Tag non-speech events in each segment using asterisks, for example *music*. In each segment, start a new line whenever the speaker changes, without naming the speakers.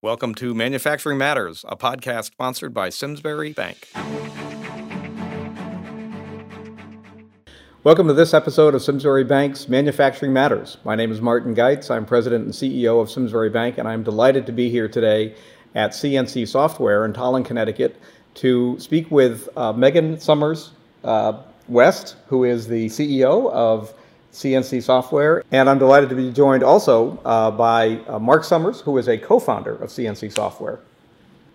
Welcome to Manufacturing Matters, a podcast sponsored by Simsbury Bank. Welcome to this episode of Simsbury Bank's Manufacturing Matters. My name is Martin Geitz. I'm president and CEO of Simsbury Bank, and I'm delighted to be here today at CNC Software in Tolland, Connecticut, to speak with uh, Megan Summers uh, West, who is the CEO of CNC Software. And I'm delighted to be joined also uh, by uh, Mark Summers, who is a co founder of CNC Software.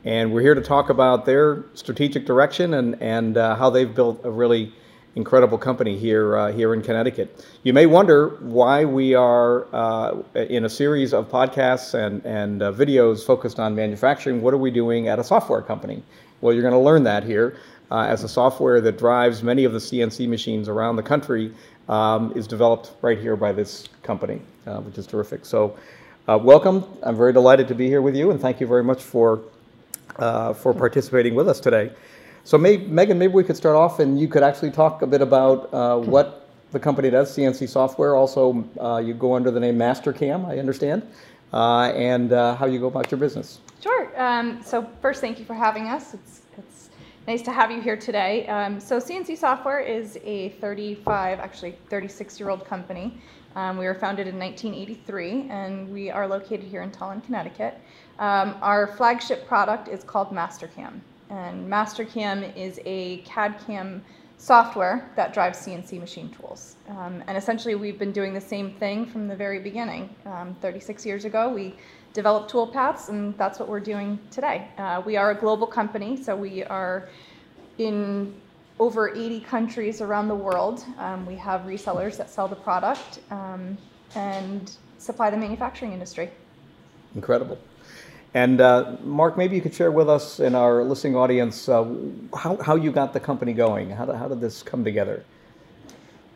And we're here to talk about their strategic direction and, and uh, how they've built a really incredible company here, uh, here in Connecticut. You may wonder why we are uh, in a series of podcasts and, and uh, videos focused on manufacturing. What are we doing at a software company? Well, you're going to learn that here. as a software that drives many of the CNC machines around the country um, is developed right here by this company, uh, which is terrific. So, uh, welcome. I'm very delighted to be here with you, and thank you very much for uh, for participating with us today. So, may, Megan, maybe we could start off, and you could actually talk a bit about uh, what the company does, CNC Software. Also, uh, you go under the name Mastercam, I understand, uh, and how you go about your business.
Sure. Um, so, first, thank you for having us. It's Nice to have you here today. Um, so CNC Software is a 35, actually 36 year old company. Um, we were founded in 1983 and we are located here in Tolland, Connecticut. Um, our flagship product is called Mastercam. And Mastercam is a CAD CAM software that drives CNC machine tools. Um, and essentially we've been doing the same thing from the very beginning. Um, 36 years ago we developed toolpaths, and that's what we're doing today. Uh, we are a global company, so we are in over 80 countries around the world. Um, we have resellers that sell the product um, and supply the manufacturing industry.
Incredible. And uh, Mark, maybe you could share with us and our listening audience uh, how, how you got the company going. How did, how did this come together?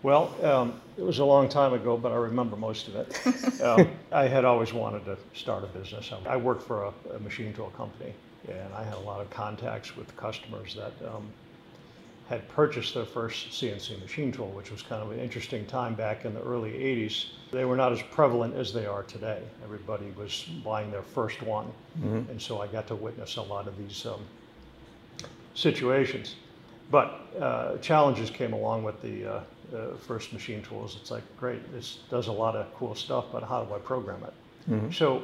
Well, um, it was a long time ago, but I remember most of it. *laughs* um, I had always wanted to start a business. I worked for a, a, machine tool company, and I had a lot of contacts with customers that um, had purchased their first CNC machine tool, which was kind of an interesting time back in the early 80s. They were not as prevalent as they are today. Everybody was buying their first one, mm-hmm. and so I got to witness a lot of these um, situations. But uh, challenges came along with the uh, first machine tools. It's like, great, this does a lot of cool stuff, but how do I program it? Mm-hmm. So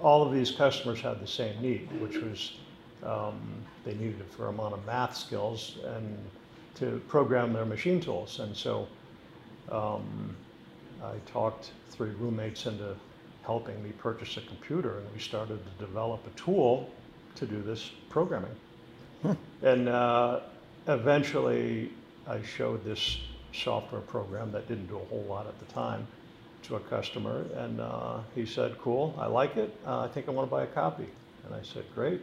all of these customers had the same need, which was um, they needed a fair amount of math skills and to program their machine tools. And so um, I talked three roommates into helping me purchase a computer, and we started to develop a tool to do this programming. Hmm. And uh, eventually, I showed this software program that didn't do a whole lot at the time to a customer. And uh, he said, Cool, I like it. Uh, I think I want to buy a copy. And I said, Great.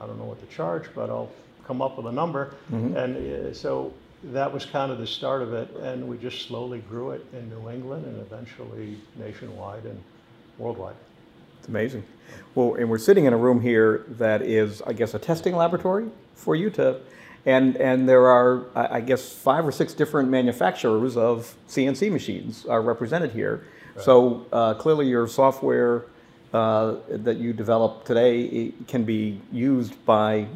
I don't know what to charge, but I'll come up with a number. Mm-hmm. And uh, so that was kind of the start of it. And we just slowly grew it in New England and eventually nationwide and worldwide.
It's amazing. Well, and we're sitting in a room here that is, I guess, a testing laboratory for you to and, and there are, I guess, five or six different manufacturers of CNC machines are represented here. Right. So uh, clearly your software uh, that you develop today can be used by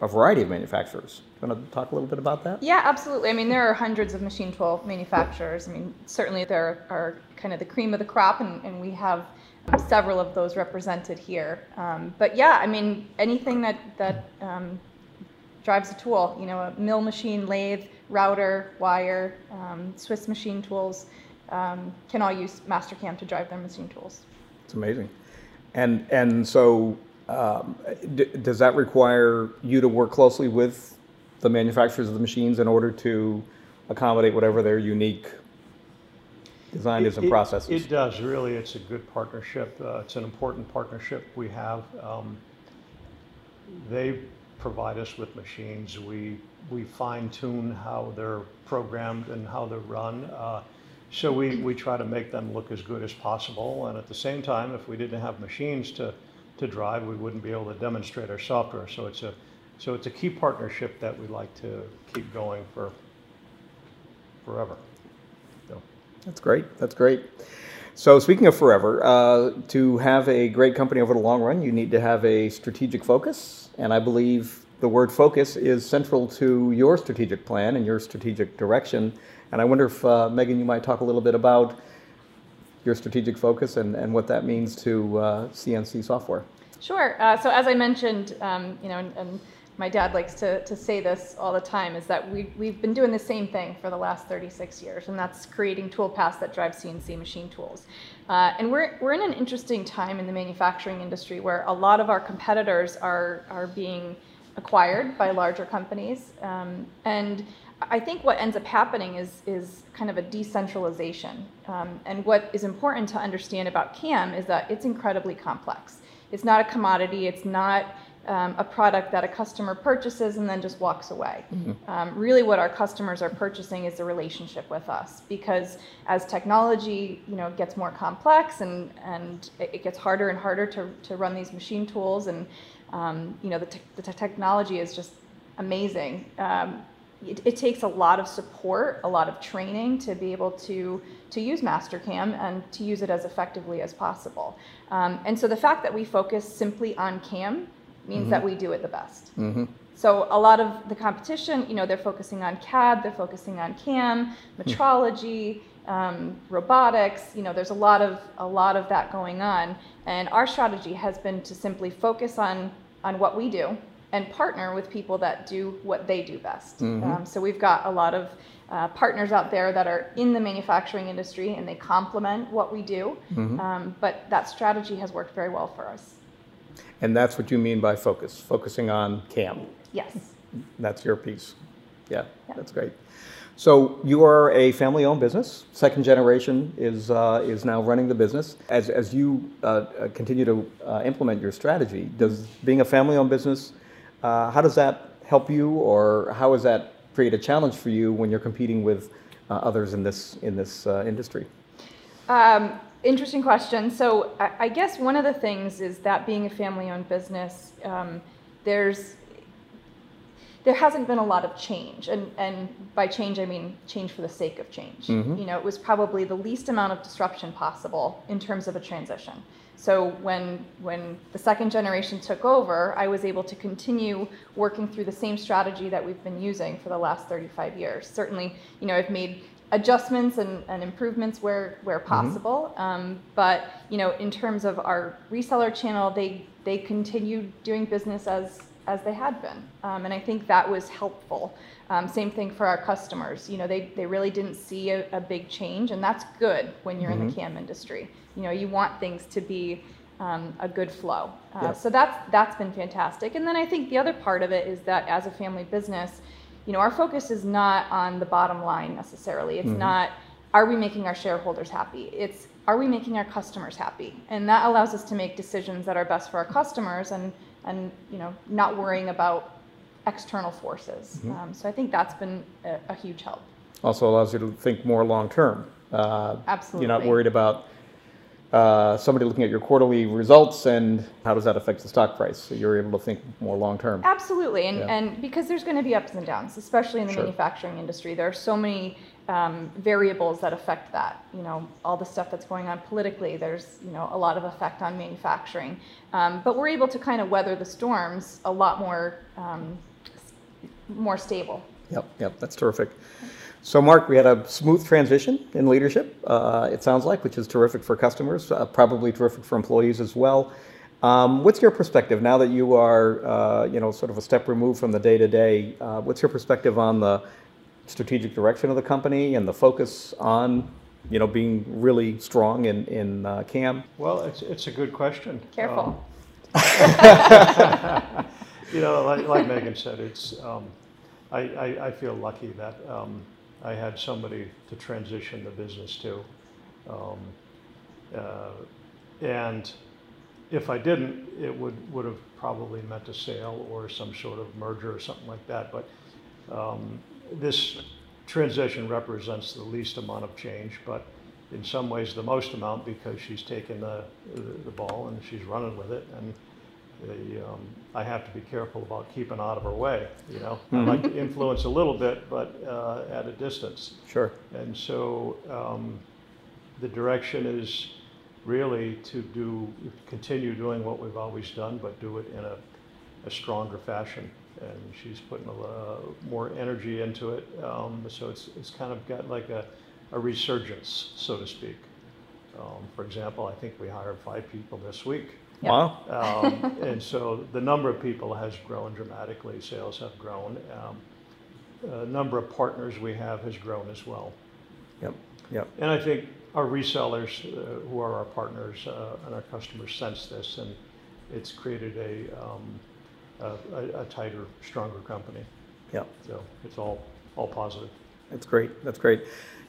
a variety of manufacturers. You want to talk a little bit about that?
Yeah, absolutely. I mean, there are hundreds of machine tool manufacturers. I mean, certainly there are kind of the cream of the crop, and, and we have several of those represented here. Um, but yeah, I mean, anything that that um, drives a tool, you know, a mill machine, lathe, router, wire, um, Swiss machine tools um, can all use Mastercam to drive their machine tools.
It's amazing. And, and so um, d- does that require you to work closely with the manufacturers of the machines in order to accommodate whatever their unique design is and processes?
It, it, does, really. It's a good partnership. Uh, it's an important partnership we have. Um, they provide us with machines. We, we fine tune how they're programmed and how they're run. Uh, so we, we try to make them look as good as possible. And at the same time, if we didn't have machines to, to drive, we wouldn't be able to demonstrate our software. So it's a, so it's a key partnership that we like to keep going for forever.
So. That's great. That's great. So speaking of forever, uh, to have a great company over the long run, you need to have a strategic focus, and I believe the word focus is central to your strategic plan and your strategic direction. And I wonder if uh, Megan, you might talk a little bit about your strategic focus and, and what that means to uh, CNC software.
Sure. Uh, so as I mentioned, um, you know, and, and, my dad likes to, to say this all the time, is that we, we've been doing the same thing for the last 36 years, and that's creating tool paths that drive CNC machine tools. Uh, and we're, we're in an interesting time in the manufacturing industry where a lot of our competitors are, are being acquired by larger companies. Um, and I think what ends up happening is, is kind of a decentralization. Um, and what is important to understand about CAM is that it's incredibly complex. It's not a commodity, it's not um, a product that a customer purchases and then just walks away. Mm-hmm. Um, really, what our customers are purchasing is a relationship with us because as technology, you know, gets more complex and and it gets harder and harder to, to run these machine tools, and um, you know, the, te- the technology is just amazing. Um, it, it, takes a lot of support, a lot of training to be able to, to use Mastercam and to use it as effectively as possible. Um, and so the fact that we focus simply on CAM means mm-hmm. that we do it the best. Mm-hmm. So a lot of the competition, you know, they're focusing on CAD, they're focusing on CAM, metrology, um, robotics. You know, there's a lot of a lot of that going on, and our strategy has been to simply focus on on what we do and partner with people that do what they do best. Mm-hmm. Um, so we've got a lot of uh, partners out there that are in the manufacturing industry and they complement what we do. Mm-hmm. Um, but that strategy has worked very well for us.
And that's what you mean by focus, focusing on CAM.
Yes.
That's your piece. Yeah, yeah. that's great. So you are a family-owned business. Second generation is uh, is now running the business. As as you uh, continue to uh, implement your strategy, does being a family-owned business uh, how does that help you, or how does that create a challenge for you when you're competing with uh, others in this in this uh, industry?
Um, interesting question. So I, I, guess one of the things is that being a family-owned business, um, there's there hasn't been a lot of change, and and by change I mean change for the sake of change. Mm-hmm. You know, it was probably the least amount of disruption possible in terms of a transition. So when, when the second generation took over, I was able to continue working through the same strategy that we've been using for the last 35 years. Certainly, you know, I've made adjustments and, and improvements where, where mm-hmm. possible. Mm-hmm. Um, but, you know, in terms of our reseller channel, they, they continued doing business as, as they had been. Um, and I think that was helpful. Um, same thing for our customers. You know, they, they really didn't see a, a big change, and that's good when you're mm-hmm. in the mm-hmm. CAM industry. You know, you want things to be um, a good flow. Uh. So that's that's been fantastic. And then I think the other part of it is that as a family business, you know, our focus is not on the bottom line necessarily. It's mm-hmm. not are we making our shareholders happy? It's are we making our customers happy? And that allows us to make decisions that are best for our customers and and you know not worrying about external forces. Mm-hmm. Um, so I think that's been a, a, huge help.
Also allows you to think more long term.
Uh, Absolutely.
You're not worried about uh, somebody looking at your quarterly results and how does that affect the stock price? So you're able to think more long term.
Absolutely, and, yeah. and because there's going to be ups and downs, especially in the sure. manufacturing industry, there are so many um, variables that affect that. You know, all the stuff that's going on politically, there's you know a lot of effect on manufacturing, um, but we're able to kind of weather the storms a lot more um, more stable.
Yep, yep, that's terrific. So, Mark, we had a smooth transition in leadership, uh, it sounds like, which is terrific for customers, uh, probably terrific for employees as well. Um, what's your perspective now that you are, uh, you know, sort of a step removed from the day to day? What's your perspective on the strategic direction of the company and the focus on, you know, being really strong in in uh, CAM?
Well, it's it's a good question.
Careful.
Um, *laughs* you know, like, like Megan said, it's um, I, I, I, feel lucky that um, I had somebody to transition the business to. Um, uh, and if I didn't, it would, would have probably meant a sale or some sort of merger or something like that. But um, this transition represents the least amount of change, but in some ways the most amount because she's taken the, the, the ball and she's running with it. And the, um, I have to be careful about keeping out of her way. You know, mm-hmm. I like to influence a little bit, but uh, at a distance.
Sure.
And so, um, the direction is really to do, continue doing what we've always done, but do it in a, a stronger fashion. And she's putting a lo- more energy into it. Um, so it's, it's kind of got like a, a resurgence, so to speak. Um, for example, I think we hired five people this week.
Wow.
Um, *laughs* and so the number of people has grown dramatically, sales have grown. Um, the number of partners we have has grown as well.
Yep. Yep.
And I think our resellers, uh, who are our partners uh, and our customers, sense this, and it's created a, um, a, a- a tighter, stronger company.
Yeah.
So it's all, all positive.
That's great. That's great.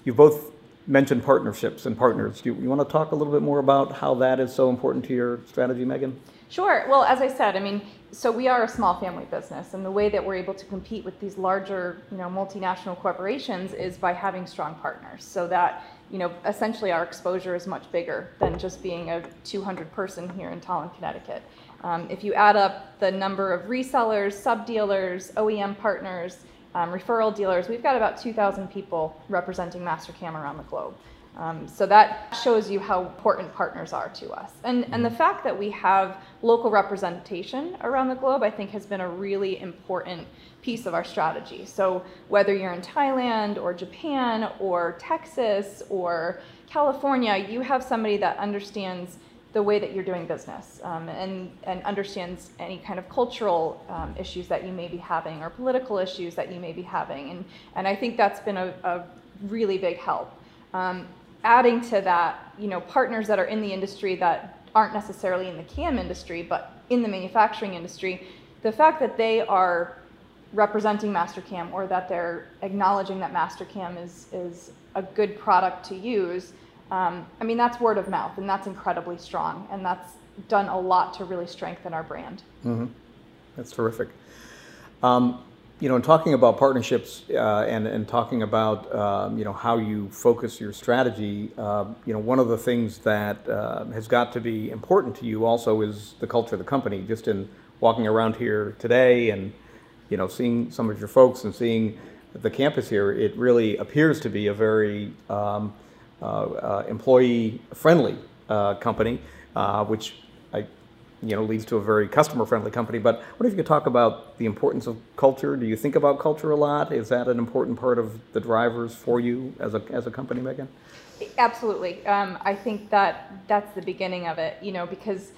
You both mentioned partnerships and partners. Do you, you want to talk a little bit more about how that is so important to your strategy, Megan?
Sure. Well, as I said, I mean, so we are a small family business, and the way that we're able to compete with these larger, you know, multinational corporations is by having strong partners. So that, you know, essentially our exposure is much bigger than just being a 200 person here in Tolland, Connecticut. Um, if you add up the number of resellers, sub dealers, OEM partners, um, referral dealers, we've got about 2,000 people representing Mastercam around the globe. Um, so that shows you how important partners are to us. And, and the fact that we have local representation around the globe, I think, has been a really important piece of our strategy. So whether you're in Thailand or Japan or Texas or California, you have somebody that understands the way that you're doing business um, and, and understands any kind of cultural um, issues that you may be having or political issues that you may be having. And, and I think that's been a, a really big help. Um, adding to that, you know, partners that are in the industry that aren't necessarily in the CAM industry, but in the manufacturing industry, the fact that they are representing Mastercam or that they're acknowledging that Mastercam is, is a good product to use, um, I mean, that's word of mouth and that's incredibly strong. And that's done a lot to really strengthen our brand.
That's terrific. Um, you know, in talking about partnerships uh, and, and talking about um, you know how you focus your strategy, uh, you know, one of the things that uh, has got to be important to you also is the culture of the company. Just in walking around here today and you know seeing some of your folks and seeing the campus here, it really appears to be a very um, employee-friendly uh, company, uh, which I you know, leads to a very customer-friendly company. But what if you could talk about the importance of culture? Do you think about culture a lot? Is that an important part of the drivers for you as a as a company, Megan?
Absolutely. Um, I think that that's the beginning of it, you know, because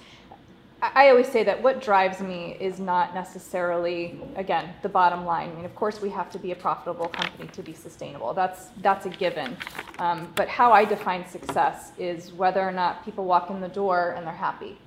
I, always say that what drives me is not necessarily, again, the bottom line. I mean, of course, we have to be a profitable company to be sustainable. That's that's a given. Um, but how I define success is whether or not people walk in the door and they're happy.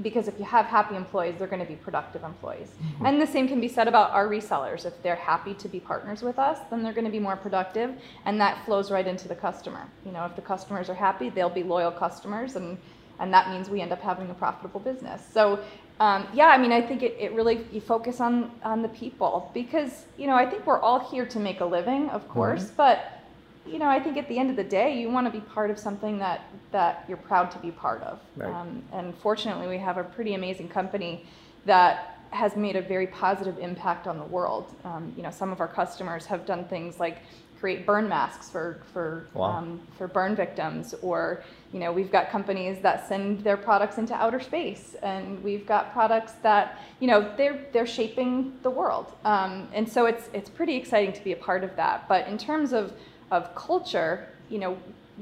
Because if you have happy employees, they're going to be productive employees. And the same can be said about our resellers. If they're happy to be partners with us, then they're going to be more productive, and that flows right into the customer. You know, if the customers are happy, they'll be loyal customers, and and that means we end up having a profitable business. So. Um, yeah, I mean, I think it, it really you focus on on the people because you know I think we're all here to make a living, of course, but you know, I think at the end of the day, you want to be part of something that that you're proud to be part of.
Right.
Um, and fortunately, we have a pretty amazing company that has made a very positive impact on the world. Um, you know, some of our customers have done things like create burn masks for for
Wow.
um, for burn victims, or you know, we've got companies that send their products into outer space, and we've got products that you know they're they're shaping the world. Um, and so it's it's pretty exciting to be a part of that. But in terms of of culture, you know,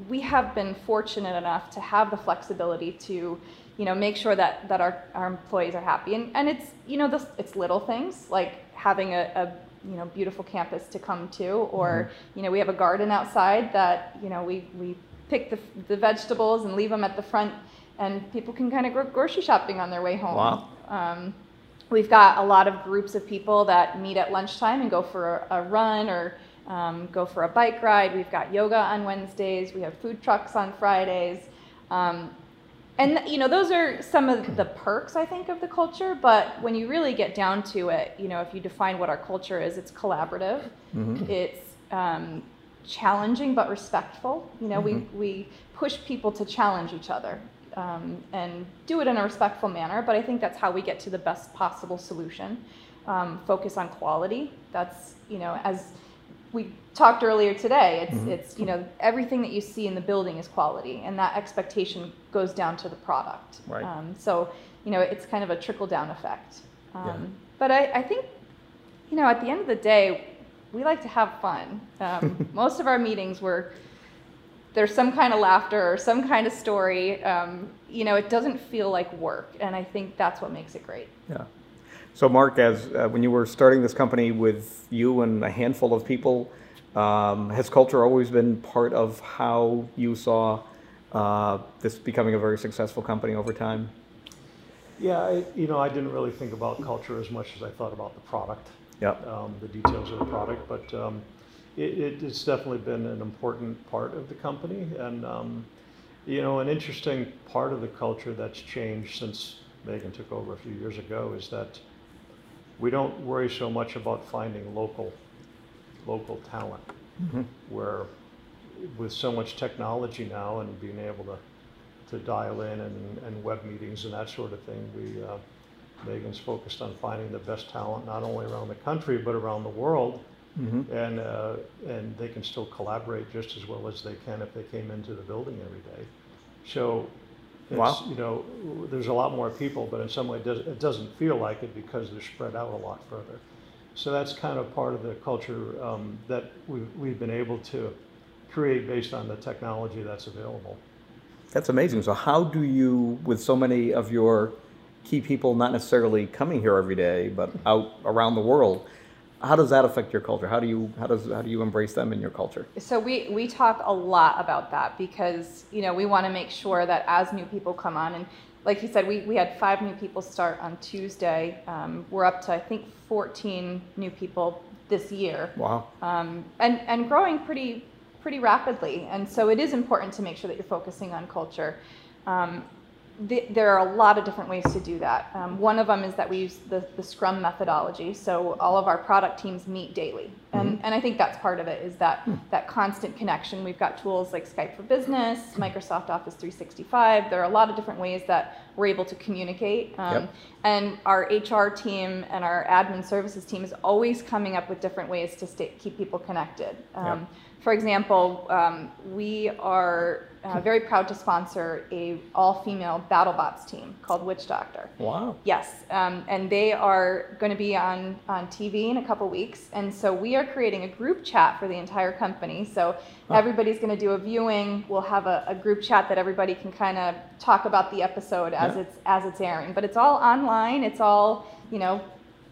we have been fortunate enough to have the flexibility to, you know, make sure that, that our, our employees are happy. And, and it's, you know, this, it's little things like having a, a, you know, beautiful campus to come to, or, you know, we have a garden outside that, you know, we, we pick the, the vegetables and leave them at the front and people can kind of go grocery shopping on their way home.
Wow.
Um, we've got a lot of groups of people that meet at lunchtime and go for a, a run or um, go for a bike ride. We've got yoga on Wednesdays. We have food trucks on Fridays. Um, and you know those are some of the perks I think of the culture. But when you really get down to it, you know if you define what our culture is, it's collaborative. It's um, challenging but respectful. You know we we push people to challenge each other um, and do it in a respectful manner. But I think that's how we get to the best possible solution. Um, focus on quality. That's you know as we talked earlier today. It's
Mm-hmm.
it's you know everything that you see in the building is quality, and that expectation goes down to the product.
Right.
Um, so you know it's kind of a trickle down effect. Um,
Yeah.
But I, I think you know at the end of the day, we like to have fun. Um, *laughs* most of our meetings were there's some kind of laughter or some kind of story. Um, you know, it doesn't feel like work, and I think that's what makes it great.
Yeah. So, Mark, as uh, when you were starting this company with you and a handful of people, um, has culture always been part of how you saw uh, this becoming a very successful company over time?
Yeah, I, you know, I didn't really think about culture as much as I thought about the product,
Yep.
um, the details of the product. But um, it, it, it's definitely been an important part of the company, and um, you know, an interesting part of the culture that's changed since Megan took over a few years ago is that we don't worry so much about finding local local talent, where with so much technology now and being able to to dial in and, and web meetings and that sort of thing. We, uh, Megan's focused on finding the best talent, not only around the country, but around the world.
Mm-hmm.
And, uh, and they can still collaborate just as well as they can if they came into the building every day. So,
Wow.
you know, there's a lot more people, but in some way it doesn't, it doesn't feel like it because they're spread out a lot further. So that's kind of part of the culture um, that we've, we've been able to create based on the technology that's available.
That's amazing. So, how do you, with so many of your key people not necessarily coming here every day, but *laughs* out around the world, how does that affect your culture? How do you how does how do you embrace them in your culture?
So we, we talk a lot about that because, you know, we want to make sure that as new people come on, and like you said, we, we had five new people start on Tuesday. Um, we're up to, I think, 14 new people this year.
Wow.
Um, and, and growing pretty, pretty rapidly. And so it is important to make sure that you're focusing on culture. Um, the, there are a lot of different ways to do that. Um, one of them is that we use the, the Scrum methodology. So all of our product teams meet daily, and, and I think that's part of it is that that constant connection. We've got tools like Skype for Business, Microsoft Office 365. There are a lot of different ways that we're able to communicate. Um,
Yep.
And our HR team and our admin services team is always coming up with different ways to stay, keep people connected. Um, For example, um, we are uh, very proud to sponsor a all-female BattleBots team called Witch Doctor.
Wow.
Yes, um, and they are going to be on, on TV in a couple weeks. And so we are creating a group chat for the entire company. So everybody's going to do a viewing. We'll have a, a group chat that everybody can kind of talk about the episode as
Yeah.
it's as it's airing. But it's all online. It's all you know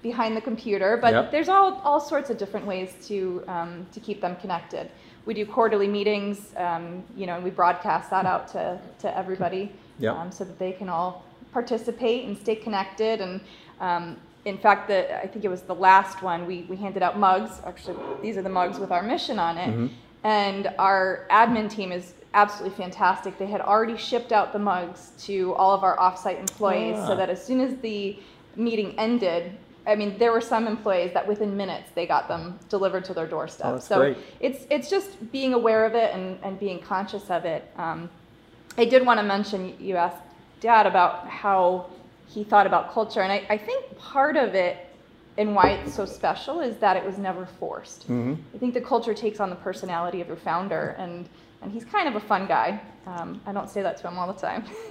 behind the computer. But
Yep.
there's all all sorts of different ways to um, to keep them connected. We do quarterly meetings, um, you know, and we broadcast that out to, to everybody
Yep.
um, so that they can all participate and stay connected. And um, in fact, the, I think it was the last one, we, we handed out mugs. Actually, these are the mugs with our mission on it. And our admin team is absolutely fantastic. They had already shipped out the mugs to all of our offsite employees
Ah.
so that as soon as the meeting ended, I mean, there were some employees that within minutes they got them delivered to their doorstep.
Oh,
so
great.
it's it's just being aware of it and, and being conscious of it. Um, I did want to mention you asked Dad about how he thought about culture, and I, I think part of it and why it's so special is that it was never forced.
Mm-hmm.
I think the culture takes on the personality of your founder, and and he's kind of a fun guy. Um, I don't say that to him all the time, *laughs* *laughs*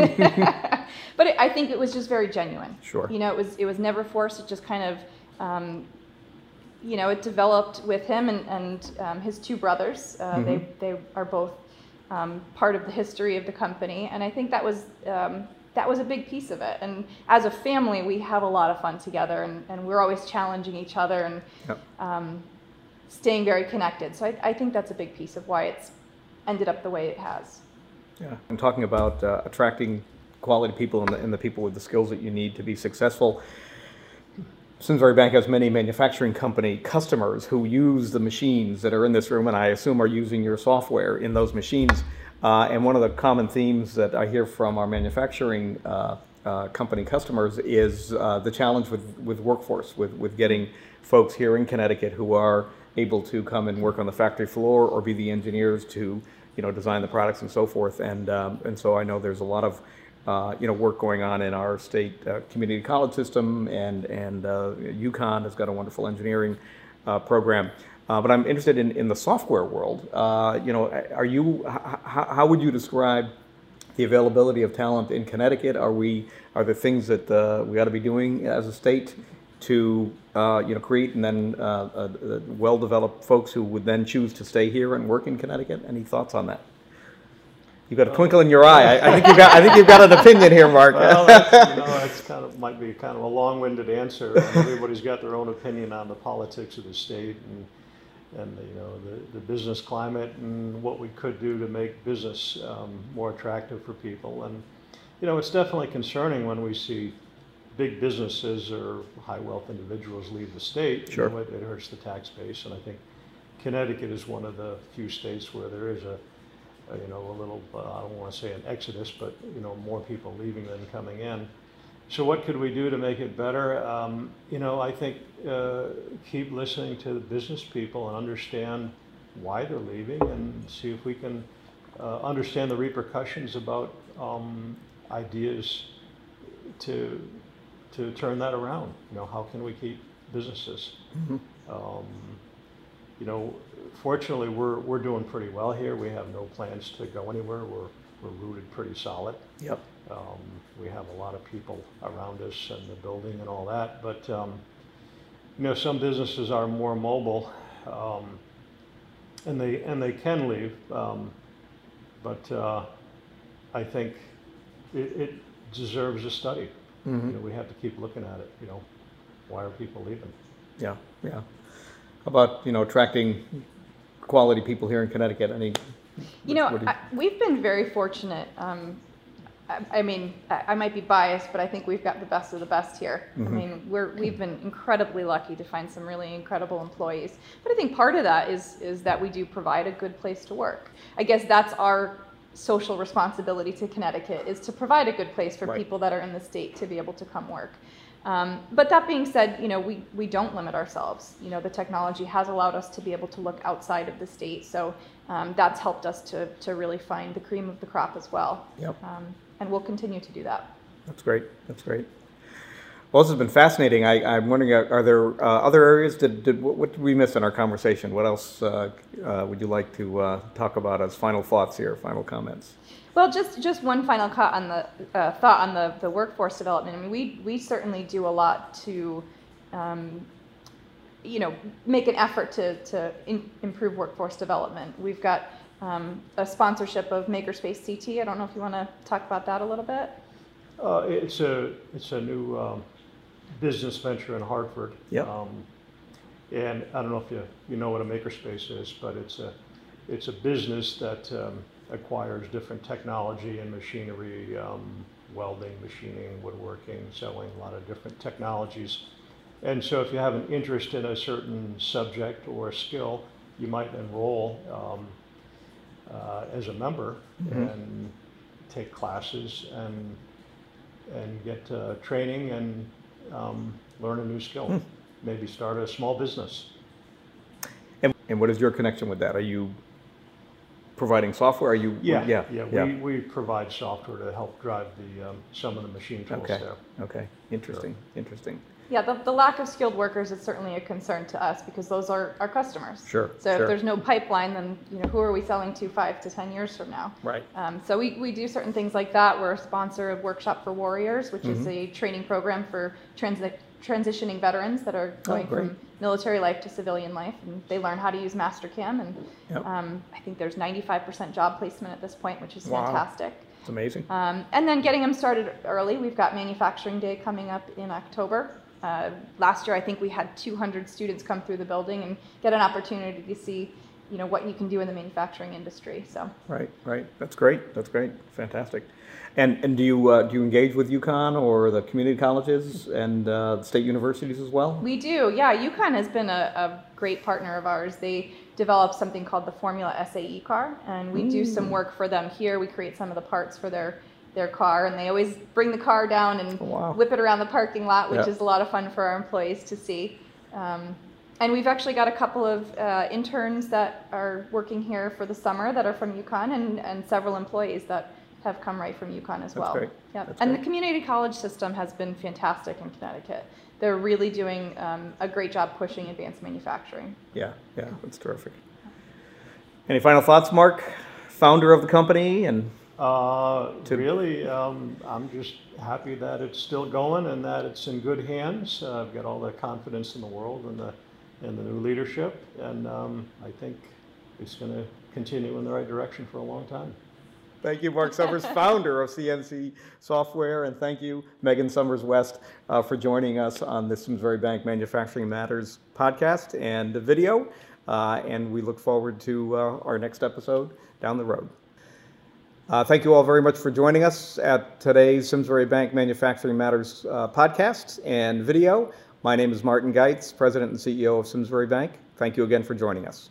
but it, I think it was just very genuine.
Sure.
You know, it was it was never forced. It just kind of, um, you know, it developed with him and and um, his two brothers. Uh, They they are both um, part of the history of the company, and I think that was. Um, that was a big piece of it. And as a family, we have a lot of fun together, and, and we're always challenging each other and
Yep.
um, staying very connected. So I, I think that's a big piece of why it's ended up the way it has.
Yeah. I'm talking about uh, attracting quality people and the, and the people with the skills that you need to be successful. Simsbury Bank has many manufacturing company customers who use the machines that are in this room, and I assume are using your software in those machines. Uh, and one of the common themes that I hear from our manufacturing uh, uh, company customers is uh, the challenge with, with workforce, with, with getting folks here in Connecticut who are able to come and work on the factory floor or be the engineers to you know design the products and so forth. And um, and so I know there's a lot of uh, you know work going on in our state uh, community college system, and and uh, UConn has got a wonderful engineering uh, program. Uh, but I'm interested in, in the software world. Uh, you know, are you? H- how would you describe the availability of talent in Connecticut? Are we? Are there things that we ought to be doing as a state to uh, you know create and then uh, uh, well-developed folks who would then choose to stay here and work in Connecticut? Any thoughts on that? You've got a twinkle in your eye. I, I, think you've got. I think you've got an opinion here, Mark.
well, that's, you know, kind of might be kind of a long-winded answer. Everybody's got their own opinion on the politics of the state and and you know the, the business climate and what we could do to make business um, more attractive for people. And you know, it's definitely concerning when we see big businesses or high wealth individuals leave the state.
Sure.
You know, it, it hurts the tax base, and I think Connecticut is one of the few states where there is a uh, you know, a little, uh, I don't want to say an exodus, but, you know, more people leaving than coming in. So what could we do to make it better? Um, you know, I think uh, keep listening to the business people and understand why they're leaving and see if we can uh, understand the repercussions about um, ideas to to turn that around. You know, how can we keep businesses? Mm-hmm. Um, you know, fortunately, we're, we're doing pretty well here. We have no plans to go anywhere. We're, we're rooted pretty solid.
Yep.
Um, we have a lot of people around us and the building and all that. But, um, you know, some businesses are more mobile um, and, they, and they can leave. Um, but uh, I think it, it deserves a study. Mm-hmm. You know, we have to keep looking at it. You know, why are people leaving?
Yeah, yeah How about you know attracting quality people here in Connecticut? Any?
You know, you... I, we've been very fortunate. Um, I, I, mean, I, I, might be biased, but I think we've got the best of the best here. Mm-hmm. I mean, we're we've been incredibly lucky to find some really incredible employees. But I think part of that is is that we do provide a good place to work. I guess that's our social responsibility to Connecticut is to provide a good place for right. people that are in the state to be able to come work. Um, but that being said, you know, we, we don't limit ourselves. You know, the technology has allowed us to be able to look outside of the state. So um, that's helped us to, to really find the cream of the crop as well.
Yep. Um,
and we'll continue to do that.
That's great. That's great. Well, this has been fascinating. I, am wondering, uh, are there uh, other areas? Did, did, what, what, did we miss in our conversation? What else uh, uh would you like to uh, talk about as final thoughts here, final comments?
Well, just just one final cut on the uh, thought on the, the workforce development. I mean, we we certainly do a lot to, um, you know, make an effort to to in, improve workforce development. We've got um, a sponsorship of Makerspace CT. I don't know if you want to talk about that a little bit.
Uh, it's a it's a new um, business venture in Hartford.
Yeah.
Um, and I don't know if you you know what a makerspace is, but it's a it's a business that um, acquires different technology and machinery, um, welding, machining, woodworking, selling a lot of different technologies. And so if you have an interest in a certain subject or skill, you might enroll um, uh, as a member mm-hmm. and take classes and and get uh, training and um, learn a new skill. Mm. Maybe start a small business.
And, and what is your connection with that? Are you providing software? Are you?
Yeah, yeah, yeah. We, we provide software to help drive the um, some of the machine tools
okay.
there.
Okay, interesting, sure. interesting.
Yeah, the, the lack of skilled workers is certainly a concern to us because those are our customers.
Sure.
So
sure.
if there's no pipeline, then you know who are we selling to five to ten years from now?
Right.
Um, so we, we do certain things like that. We're a sponsor of Workshop for Warriors, which mm-hmm. is a training program for transit transitioning veterans that are oh, going oh, from military life to civilian life, and they learn how to use Mastercam. And yep. um, I think there's 95% job placement at this point, which is wow. fantastic.
It's amazing.
Um, and then getting them started early. We've got Manufacturing Day coming up in October. Uh, last year, I think we had 200 students come through the building and get an opportunity to see, you know, what you can do in the manufacturing industry. So.
Right, right. That's great. That's great. Fantastic. And, and do you uh, do you engage with UConn or the community colleges and uh, state universities as well?
We do, yeah. UConn has been a, a, great partner of ours. They developed something called the Formula SAE car, and we mm. do some mm. work for them here. We create some of the parts for their their car, and they always bring the car down and oh, wow. whip it around the parking lot, which yep. is a lot of fun for our employees to see. Um, and we've actually got a couple of uh, interns that are working here for the summer that are from UConn, and, and several employees that have come right from UConn as
That's
well.
great.
Yep.
That's
and
great.
the community college system has been fantastic in Connecticut. They're really doing um, a great job pushing advanced manufacturing.
Yeah, yeah, that's terrific. Any final thoughts, Mark? Founder of the company and
Uh,
To-
really, um, I'm just happy that it's still going and that it's in good hands. Uh, I've got all the confidence in the world and the, in the new leadership, and um, I think it's going to continue in the right direction for a long time.
Thank you, Mark Summers, *laughs* founder of CNC Software, and thank you, Megan Summers West, uh, for joining us on the Simsbury Bank Manufacturing Matters podcast and the video. Uh, and we look forward to uh, our next episode down the road. Uh, thank you all very much for joining us at today's Simsbury Bank Manufacturing Matters uh, podcast and video. My name is Martin Geitz, President and CEO of Simsbury Bank. Thank you again for joining us.